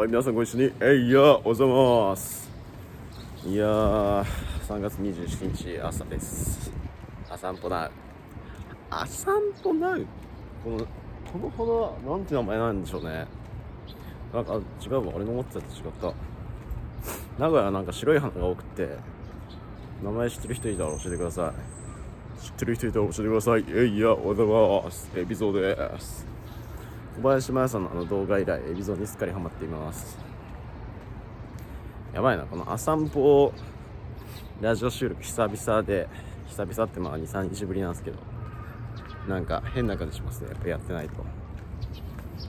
はい、皆さんご一緒に、えいや、おはようございます。いやー、3月27日朝です。あ散歩なう。あ散歩なう？この、このほど、なんて名前なんでしょうね。なんか、違うわ。俺の思ってたと違った。名古屋なんか白い花が多くて、名前知ってる人いたら教えてください。知ってる人いたら教えてください。えいや、おはようございます。エビゾーです。小林麻也さんのあの動画以来エビゾにすっかりハマっています。やばいなこの朝散歩ラジオ収録久々で久々ってまあ23日ぶりなんですけどなんか変な感じしますね。やっぱやってないと。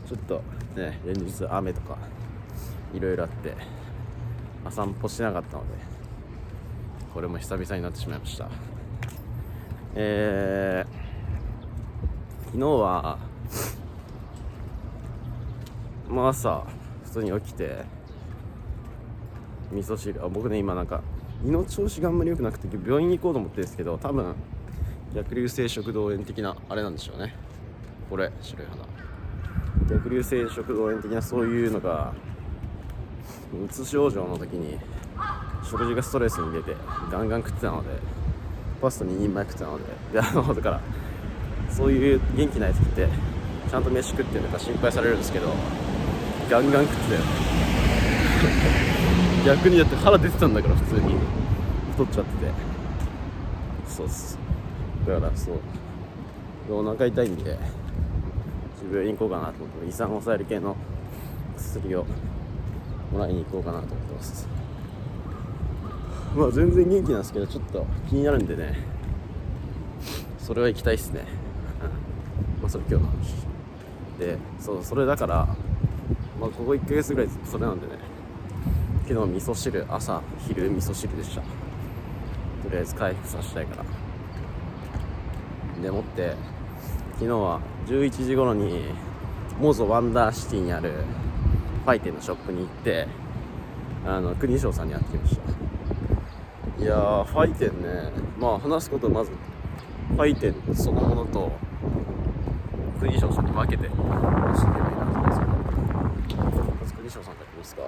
ちょっとね連日雨とかいろいろあって朝散歩してなかったのでこれも久々になってしまいました。えー、昨日はまあ朝普通に起きて味噌汁あ僕ね今なんか胃の調子があんまり良くなくて病院に行こうと思ってるんですけど多分逆流性食道炎的なあれなんでしょうね。これ白い花逆流性食道炎的なそういうのがうつ症状の時に食事がストレスに出てガンガン食ってたのでパスタ2人前食ってたのでであのだからそういう元気ない時ってちゃんと飯食ってるのか心配されるんですけどガンガン食ってたよ。逆にだって腹出てたんだから普通に。太っちゃってて。そうっす。だからそう。お腹痛いんで病院行こうかなと思って胃酸を抑える系の薬をもらいに行こうかなと思ってます。まあ全然元気なんですけどちょっと気になるんでね。それは行きたいっすね。まあそれ今日の話。でそうそれだからまあここ1ヶ月ぐらいずっとそれなんでね。昨日味噌汁朝昼味噌汁でした。とりあえず回復させたいから。でもって昨日は11時頃にモゾワンダーシティにあるファイテンのショップに行ってあの国章さんに会ってきました。いやーファイテンね。まあ話すことまずファイテンそのものと国章さんに分けて話していけばいいなと思うんですけどまず国章さんから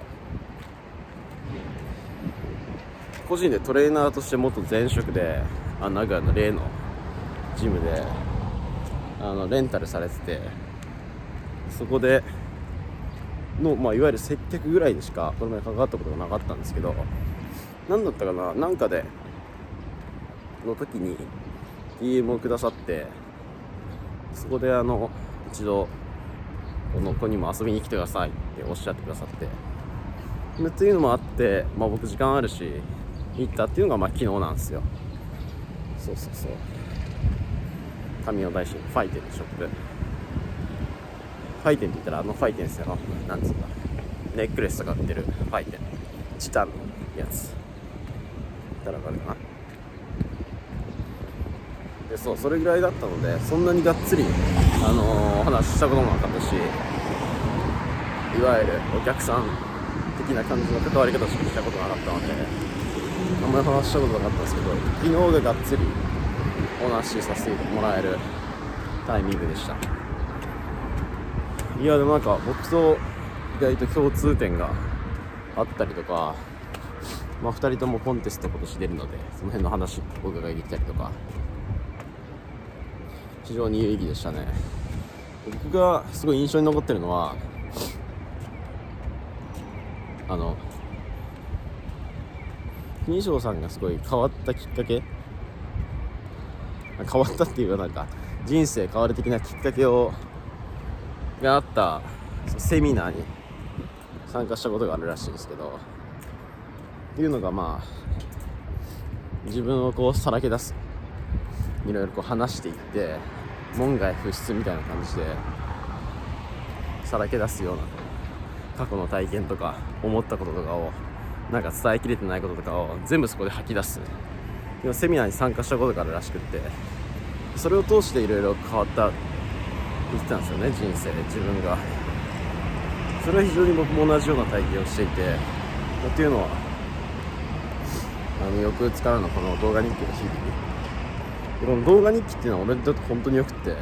いきますか？個人でトレーナーとして元前職であ名古屋の例のジムであのレンタルされててそこでの、まあ、いわゆる接客ぐらいでしかこの前関わったことがなかったんですけど何だったかな？なんかでの時に DM をくださってそこであの一度この子にも遊びに来てくださいっておっしゃってくださってっていうのもあって、まあ、僕時間あるし行ったっていうのがまあ昨日なんですよ。そうそうそう。神尾大師ファイテンのショップ。ファイテンって言ったらあのファイテンですよ。なんつうんだ。ネックレスとか売ってるファイテン。チタンのやつ。だらかるかな。でそうそれぐらいだったのでそんなにがっつりあのー話したこともなかったしいわゆるお客さん的な感じの関わり方しかしたことなかったのであんまり話したことなかったんですけど昨日ががっつりお話しさせてもらえるタイミングでした。いやでもなんか僕と意外と共通点があったりとかまあ2人ともコンテスト今年出るのでその辺の話お伺いできたりとか非常に有意義でしたね。僕がすごい印象に残ってるのはあの金賞さんがすごい変わったきっかけ？変わったっていうかなんか人生変わる的なきっかけをがあったセミナーに参加したことがあるらしいんですけどっていうのがまあ自分をこうさらけ出すいろいろこう話していって門外不出みたいな感じでさらけ出すような過去の体験とか思ったこととかをなんか伝えきれてないこととかを全部そこで吐き出すっていうセミナーに参加したことがあるらしくってそれを通していろいろ変わったって言ってたんですよね人生自分が。それは非常に僕も同じような体験をしていてっていうのはあの翌日からのこの動画日記の日々。この動画日記っていうのは俺にとって本当によくって思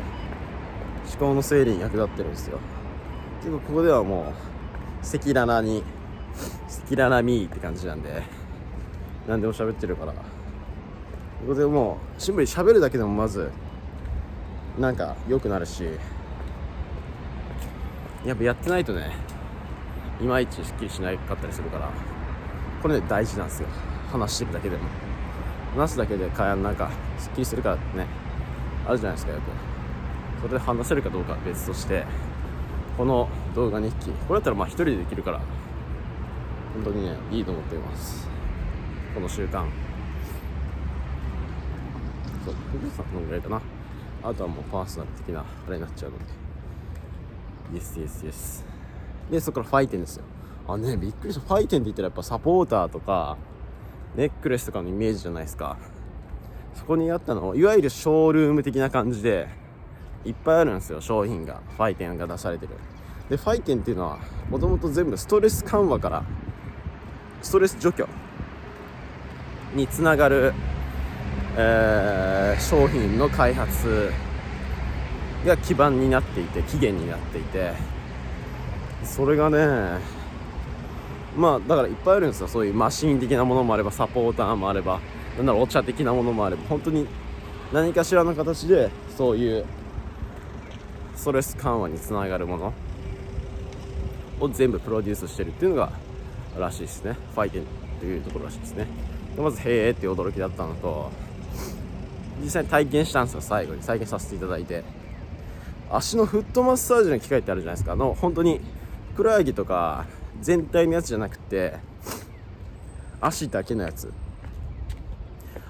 考の整理に役立ってるんですよ。結構ここではもう赤裸々に赤裸々ミーって感じなんで何でも喋ってるから。ここでもうシンプルに喋るだけでもまずなんか良くなるしやっぱやってないとねいまいちすっきりしなかったりするからこれね大事なんですよ。話してるだけでも。話すだけで会話なんかすっきりするからねあるじゃないですかよく。それで話せるかどうかは別としてこの動画日記これだったらまあ一人でできるから本当にねいいと思っています。この習慣。そう富士山のぐらいだな。あとはもうパーソナル的なあれになっちゃうので。イエスイエスイエス。でそこからファイテンですよ。あねびっくりした。ファイテンって言ったらやっぱサポーターとかネックレスとかのイメージじゃないですか。そこにあったのいわゆるショールーム的な感じでいっぱいあるんですよ商品が。ファイテンが出されてる。でファイテンっていうのはもともと全部ストレス緩和からストレス除去につながる、えー、商品の開発が基盤になっていて起源になっていてそれがねまあだからいっぱいあるんですよ。そういうマシン的なものもあればサポーターもあればなんだろうお茶的なものもあれば本当に何かしらの形でそういうストレス緩和につながるものを全部プロデュースしてるっていうのがらしいですね。ファイテンっていうところらしいですね。まずへえって驚きだったのと実際に体験したんですよ最後に。再現させていただいて。足のフットマッサージの機械ってあるじゃないですか。あの本当にふくらはぎとか全体のやつじゃなくて足だけのやつ。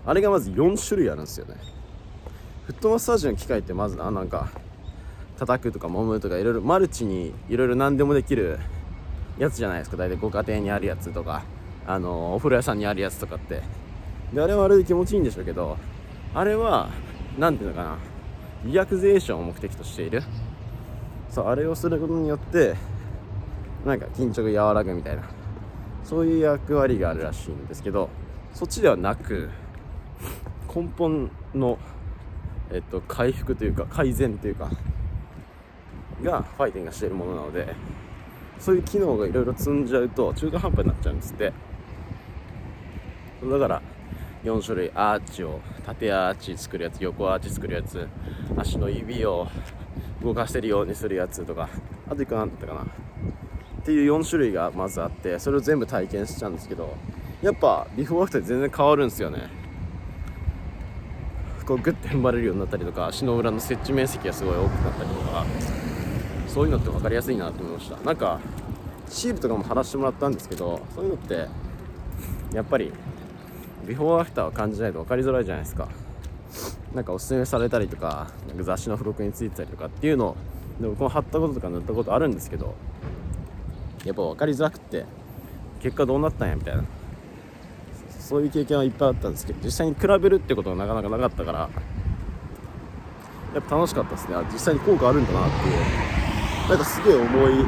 あれがまず4種類あるんですよね。フットマッサージの機械ってまずあなんか叩くとか揉むとかいろいろマルチにいろいろ何でもできるやつじゃないですか。大体ご家庭にあるやつとかあのお風呂屋さんにあるやつとかって。であれはあれで気持ちいいんでしょうけどあれは何ていうのかな。リラクゼーションを目的としている。そうあれをすることによってなんか緊張が和らぐみたいな。そういう役割があるらしいんですけどそっちではなく根本の、えっと、回復というか改善というかがファイティンがしているものなのでそういう機能がいろいろ積んじゃうと中途半端になっちゃうんですって。だから4種類アーチを縦アーチ作るやつ横アーチ作るやつ足の指を動かせるようにするやつとかあといく何だったかな。っていう4種類がまずあってそれを全部体験しちゃうんですけどやっぱビフォーアフター全然変わるんですよね。こうグッて踏ん張れるようになったりとか足の裏の接地面積がすごい多くなったりとか。そういうのって分かりやすいなと思いました。なんかシールとかも貼らせてもらったんですけどそういうのってやっぱりビフォーアフターを感じないと分かりづらいじゃないですか。なんかおすすめされたりとかなんか雑誌の付録についてたりとかっていうのをで僕も貼ったこととか塗ったことあるんですけどやっぱ分かりづらくって結果どうなったんやみたいな。そういう経験はいっぱいあったんですけど実際に比べるってことがなかなかなかったからやっぱ楽しかったですね。実際に効果あるんだなっていう。なんかすげえ重い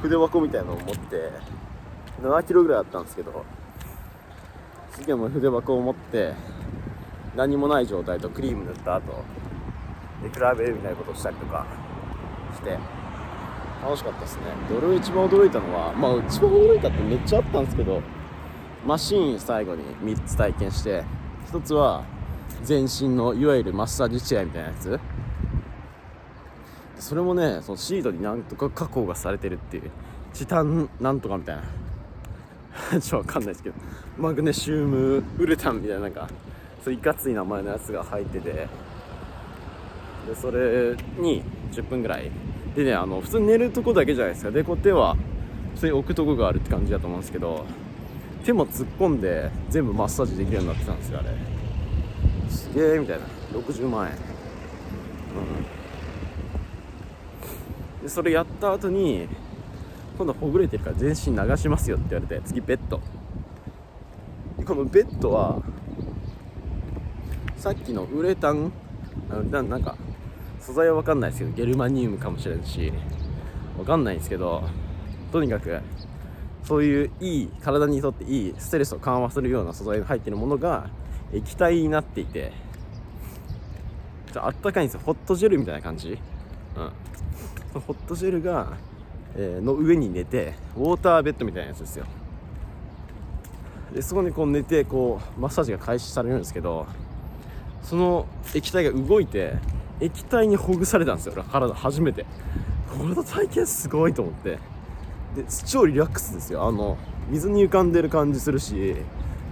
筆箱みたいなのを持って7キロぐらいあったんですけどすげえもう筆箱を持って何もない状態とクリーム塗った後で比べるみたいなことをしたりとかして楽しかったですね。で俺が一番驚いたのはまあ一番驚いたってめっちゃあったんですけどマシーン最後に3つ体験して1つは全身のいわゆるマッサージチェアみたいなやつ。それもねそのシートになんとか加工がされてるっていう。チタンなんとかみたいな。ちょっとわかんないですけど。マグネシウムウルタンみたいななんかそういかつい名前のやつが入ってて。でそれに10分ぐらい。でねあの普通寝るとこだけじゃないですか。でこう手は普通に置くとこがあるって感じだと思うんですけど。手も突っ込んで全部マッサージできるようになってたんですよあれ。すげえみたいな。60万円。うん。でそれやった後に今度ほぐれてるから全身流しますよって言われて次ベッド。このベッドはさっきのウレタンななんか素材は分かんないですけどゲルマニウムかもしれんし分かんないんですけどとにかくそういういい体にとっていいストレスを緩和するような素材が入ってるものが液体になっていてあったかいんですよ。ホットジェルみたいな感じ。うん。ホットジェルがえーの上に寝てウォーターベッドみたいなやつですよ。でそこにこう寝てこうマッサージが開始されるんですけどその液体が動いて液体にほぐされたんですよ体初めて。これの体験すごいと思って。で超リラックスですよ。あの水に浮かんでる感じするし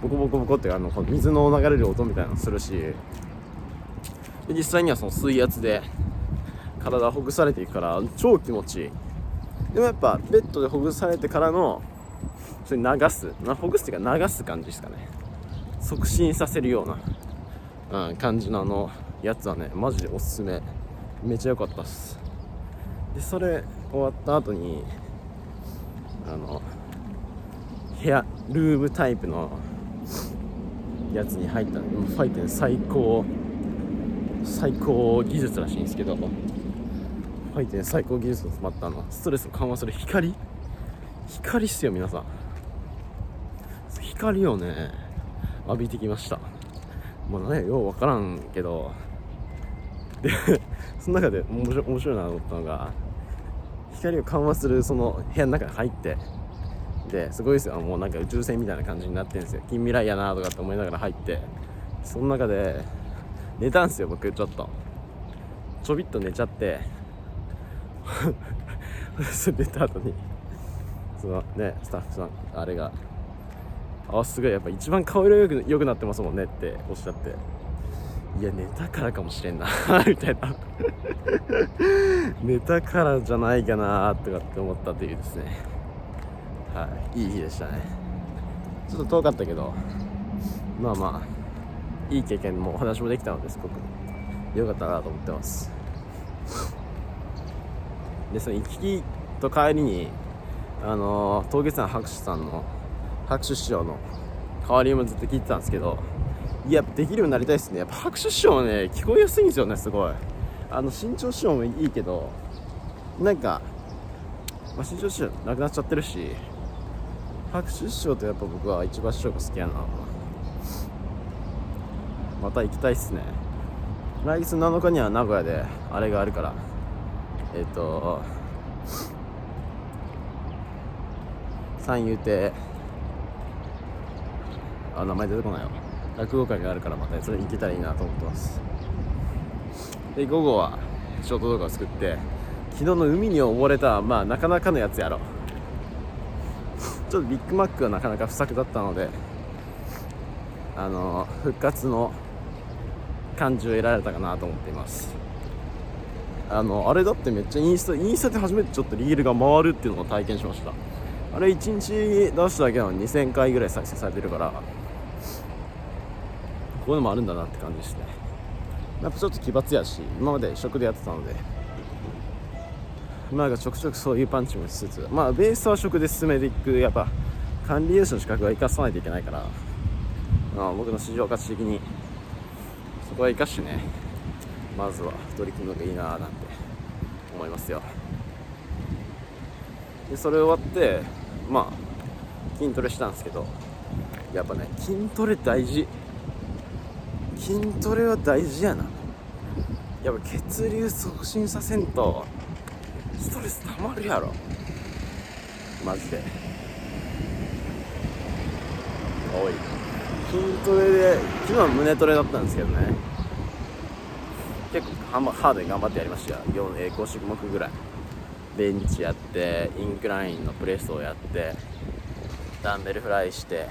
ボコボコボコってあのこの水の流れる音みたいなのするし。で実際にはその水圧で体ほぐされていくから超気持ちいい。でもやっぱベッドでほぐされてからのそれ流す。なほぐすっていうか流す感じですかね。促進させるような、うん、感じのあのやつはねマジでおすすめ。めちゃ良かったっす。でそれ終わった後にあの部屋ルームタイプのやつに入ったの。ファイテン最高最高技術らしいんですけど。ファイテン最高技術の詰まったのストレスを緩和する光？光っすよ皆さん。光をね浴びてきました。まあねよう分からんけど。でその中で面白面白いなと思ったのが光を緩和するその部屋の中に入って。ですごいですよ。もうなんか宇宙船みたいな感じになってるんですよ。近未来やなとかって思いながら入って。その中で寝たんすよ僕ちょっと。ちょびっと寝ちゃって。寝た後に。そのねスタッフさんあれが「あすごいやっぱ一番顔色よく良くなってますもんね」っておっしゃって。いや寝たからかもしれんな みたいな。寝たからじゃないかなとかって思ったというですね。はいいい日でしたね。ちょっと遠かったけどまあまあいい経験もお話もできたのですごく良かったなと思ってます。でその行き来と帰りにあのー、峠さん博士さんの拍手師匠の代わりもずっと聞いてたんですけどいやできるようになりたいですね。やっぱ拍手師匠はね聞こえやすいんですよねすごい。あの身長師匠もいいけどなんか、まあ、身長師匠なくなっちゃってるし拍手師匠とやっぱ僕は一番師匠が好きやな。また行きたいっすね。来月7日には名古屋であれがあるから。えっ、と三遊亭。あ名前出てこないよ。落語会があるからまたそれ行けたらいいなと思ってます。で午後はショート動画を作って昨日の海に溺れたまあなかなかのやつやろ。ちょっとビッグマックはなかなか不作だったのであの復活の感じを得られたかなと思っています。あのあれだってめっちゃインスタインスタで初めてちょっとリールが回るっていうのを体験しました。あれ1日出しただけなのに2000回ぐらい再生されてるからこういうのもあるんだなって感じですね。やっぱちょっと奇抜やし今まで食でやってたので。まあちょくちょくそういうパンチもしつつまあベースは食で進めていくやっぱ管理栄養士の資格は生かさないといけないからまあ僕の市場価値的にそこは生かしてね。まずは取り組むのがいいななんて思いますよ。でそれ終わってまあ筋トレしたんですけどやっぱね筋トレ大事。筋トレは大事やな。やっぱ血流促進させんとストレスたまるやろ。マジで。おい。筋トレで昨日は胸トレだったんですけどね。ハードに頑張ってやりましたよ。4, え5種目ぐらい。ベンチやってインクラインのプレスをやってダンベルフライして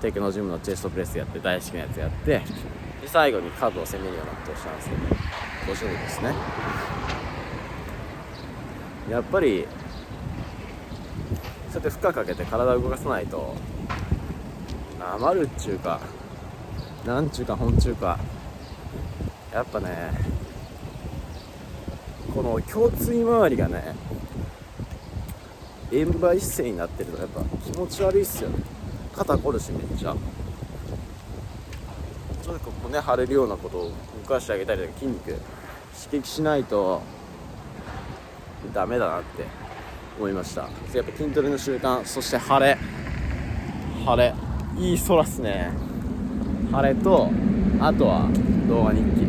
テクノジムのチェストプレスやって大好きなやつやってで最後にカードを攻めるようなことをしたんですけど5種目ですね。やっぱりそうやって負荷かけて体を動かさないと余るっちゅうかなんちゅうか本ちゅうかやっぱねこの胸椎周りがね円売姿勢になってるとやっぱ気持ち悪いっすよね。肩凝るしめっちゃ。ちょっと骨張れるようなことを動かしてあげたりとか筋肉刺激しないとダメだなって思いました。やっぱ筋トレの習慣そして晴れ。晴れ。いい空っすね。晴れとあとは動画日記。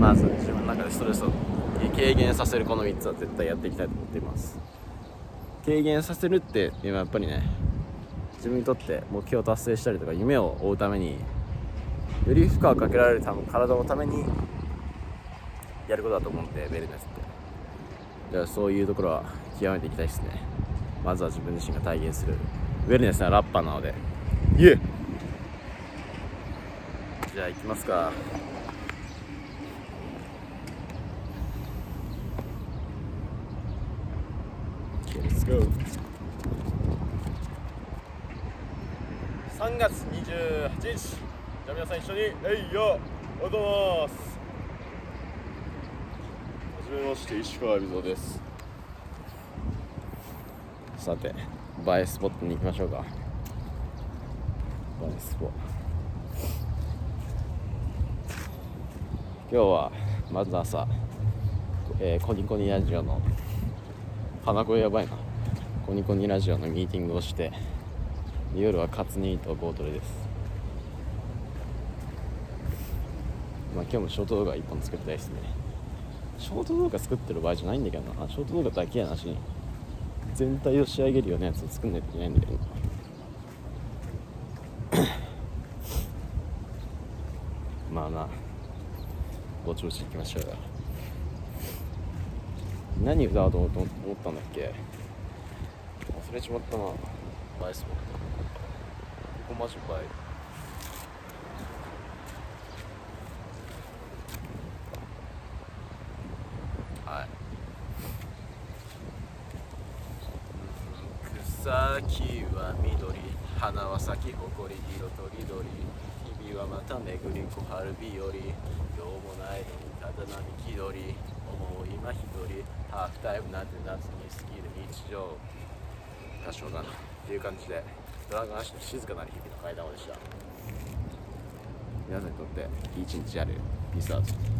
まず自分の中でストレスを軽減させるこの3つは絶対やっていきたいと思っています。軽減させるっていうのはやっぱりね自分にとって目標を達成したりとか夢を追うためにより負荷をかけられるため体のためにやることだと思うんでウェルネスって。だからそういうところは極めていきたいですね。まずは自分自身が体現する。ウェルネスなラッパーなので。イエじゃあ行きますか。3月28日。じゃあ皆さん一緒に「えいよおはようございます」はじめまして石川海老蔵です。さて映えスポットに行きましょうか。映えスポ今日はまず朝、えーコニコニラジオの鼻声やばいな。コニコニラジオのミーティングをして夜はカツニーとボートレです。まあ今日もショート動画1本作りたいですね。ショート動画作ってる場合じゃないんだけどな。ショート動画だけやなし。に全体を仕上げるようなやつを作んないといけないんだけど。まあまあ。ぼちぼち行きましょうよ。何歌おうと思ったんだっけ？忘れちまったな。バイスポッマジバイはい。草木は緑花は咲き誇り色とりどり日々はまた巡り小春日和用もないのにただ並木取り思う今一人ハーフタイムなんて夏に過ぎる日常。多少だな。っていう感じで。ドラゴンアッシュの静かなる日々。の階段でした。皆さんにとって。いい一日あるピースアウト。